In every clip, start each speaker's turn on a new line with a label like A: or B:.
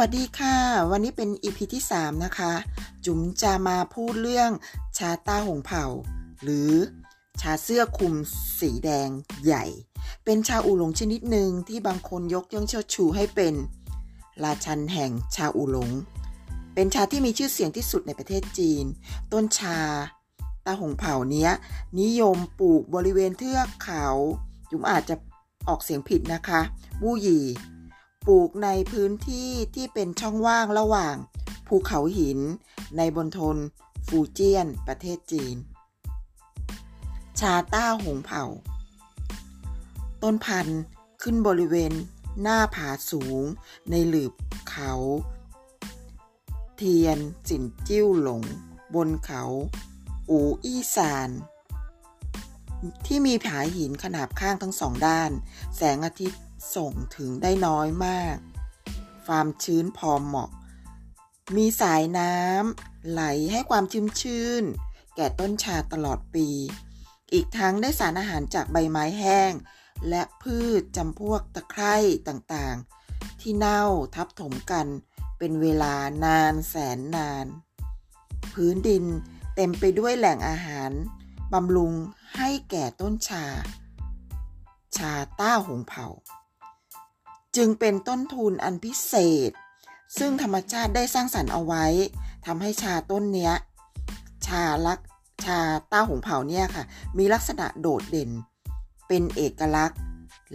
A: วัสดีค่ะ วันนี้เป็น EP ที่ 3 นะคะ จุ๋มจะมาพูดเรื่องชาต้าหงเผ่า หรือชาเสื้อคลุมสีแดงใหญ่ เป็นชาอูหลงชนิดหนึ่งที่บางคนยกย่องเชิดชูให้เป็น ราชันแห่งชาอูหลง เป็นชาที่มีชื่อเสียงที่สุดในประเทศจีน ต้นชาตาหงเผ่าเนี้ย นิยมปลูกบริเวณเทือกเขา จุ๋มอาจจะออกเสียงผิดนะคะ บูหยี ปลูกในพื้นที่ที่เป็นช่องว่างระหว่าง ภูเขาหิน ในบนทนฟูเจียน ประเทศจีน ชาต้าหงเผ่า ต้นพันธุ์ขึ้นบริเวณหน้าผาสูงในหลืบเขา เทียนสินจิ้วหลง บนเขา อูอี้ซาน ที่มีผาหินขนาบข้างทั้งสองด้าน แสงอาทิตย์ ส่งถึงได้น้อยมาก ความชื้นพอเหมาะ มีสายน้ำไหลให้ความชื้มชื่น แก่ต้นชาตลอดปี อีกทั้งได้สารอาหารจากใบไม้แห้ง และพืชจำพวกตะไคร่ต่างๆ ที่เน่าทับถมกันเป็นเวลานานแสนนาน พื้นดินเต็มไปด้วยแหล่งอาหารบำรุงให้แก่ต้นชา ชาต้าหงเผา จึงเป็นต้นทุนอันพิเศษ ซึ่งธรรมชาติได้สร้างสรรค์เอาไว้ทำให้ชาต้นเนี้ย ชาลักชาต้าหงเผาเนี่ยค่ะ มีลักษณะโดดเด่น เป็นเอกลักษณ์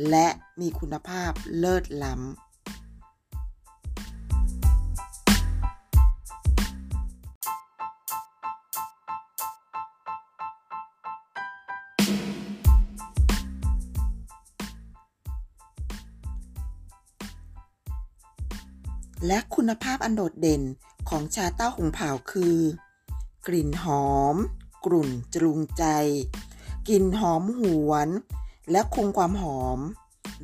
A: และมีคุณภาพเลิศล้ำ และคุณภาพอันโดดเด่นของชาเต้าหงเผาคือ กลิ่นหอม กลุ่นจรุงใจ กลิ่นหอมหวน และคงความหอม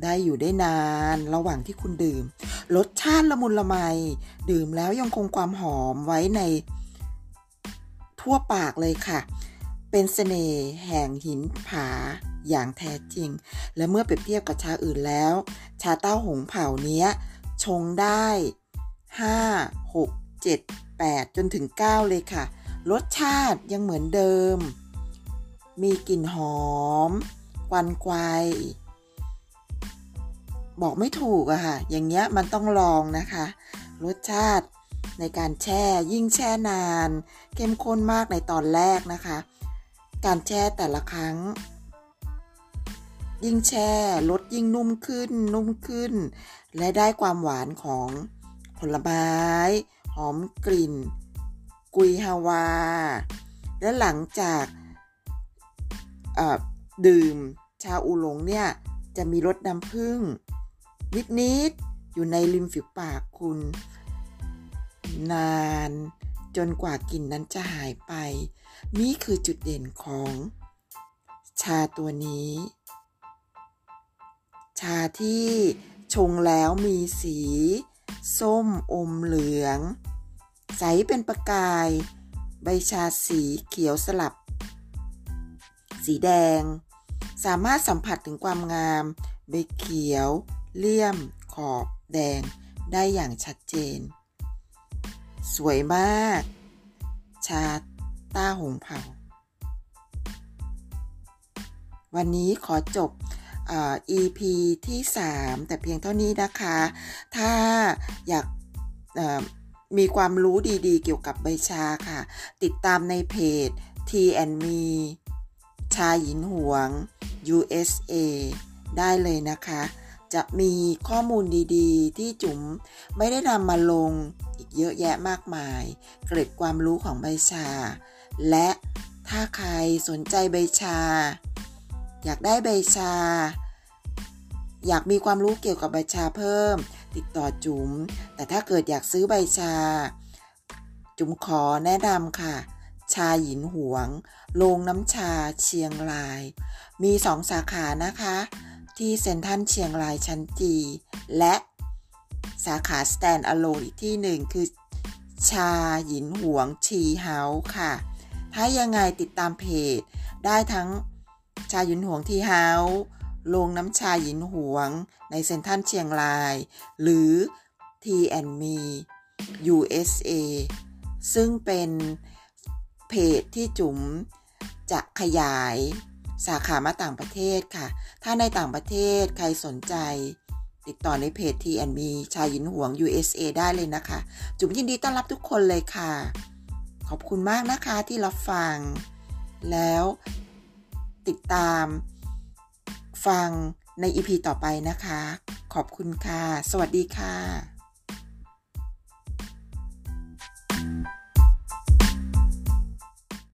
A: ได้อยู่ได้นานระหว่างที่คุณดื่ม รสชาติละมุนละไม ดื่มแล้วยังคงความหอมไว้ใน ทั่วปากเลยค่ะ เป็นเสน่ห์แห่งหินผาอย่างแท้จริง และเมื่อเปรียบเทียบกับชาอื่นแล้ว ชาเต้าหงเผาเนี้ยชงได้ 5 6 7 8 จนถึง 9 เลยค่ะ รสชาติยังเหมือนเดิม มีกลิ่นหอม ควันควายบอกไม่ถูกอะค่ะ อย่างเงี้ยมันต้องลองนะคะ รสชาติในการแช่ยิ่งแช่นาน เข้มข้นมากในตอนแรกนะคะ การแช่แต่ละครั้ง ยิ่งแช่รสยิ่งนุ่มขึ้นนุ่มขึ้น และได้ความหวานของ ผลไม้ หอมกลิ่น กุยฮาวา และหลังจากดื่มชาอูหลงเนี่ย จะมีรสน้ำผึ้งนิดๆอยู่ในริมฝีปากคุณ นานจนกว่ากลิ่นนั้นจะหายไป นี่คือจุดเด่นของชาตัวนี้ ชาที่ชงแล้วมีสี ส้มอมเหลือง ใสเป็นประกาย ใบชาสีเขียวสลับ สีแดง สามารถสัมผัสถึงความงาม ใบเขียว เลี่ยม ขอบแดงได้อย่างชัดเจน สวยมาก ชาต้าหงเผา วันนี้ขอจบ EP ที่ 3 แต่เพียงเท่านี้นะคะ ถ้าอยากมีความรู้ดีๆ เกี่ยวกับใบชาค่ะ ติดตามในเพจ T and Me ชาหยินหวง USA ได้เลยนะคะ จะมีข้อมูลดีๆ ที่จุ๋มไม่ได้นำมาลงอีกเยอะแยะมากมาย เกร็ดความรู้ของใบชา และถ้าใครสนใจใบชา อยากได้ใบชา อยากมีความรู้เกี่ยวกับใบชาเพิ่ม ติดต่อจุ๋ม แต่ถ้าเกิดอยากซื้อใบชา จุ๋มขอแนะนำค่ะ ชาหยินหวง โรงน้ำชาเชียงราย มีสองสาขานะคะ ที่เซ็นทรัลเชียงรายชั้นจี และสาขาสแตนอะโลอีกที่หนึ่งคือ ชาหยินหวงชีเฮาส์ค่ะ ถ้ายังไงติดตามเพจได้ทั้ง ชาหยินหวงที่เฮาโรงน้ำชาหยินหวงในเซ็นทรัลเชียงราย หรือ T T&Me USA ซึ่งเป็นเพจที่จุ๋มจะขยายสาขามาต่างประเทศค่ะ ถ้าในต่างประเทศใครสนใจ ติดต่อในเพจ T&Me ชายหยินหวง USA ได้เลยนะคะ จุ๋มยินดีต้อนรับทุกคนเลยค่ะ ขอบคุณมากนะคะที่รับฟัง แล้ว ติดตาม ฟังใน EP ต่อไปนะคะ ขอบคุณค่ะ สวัสดีค่ะ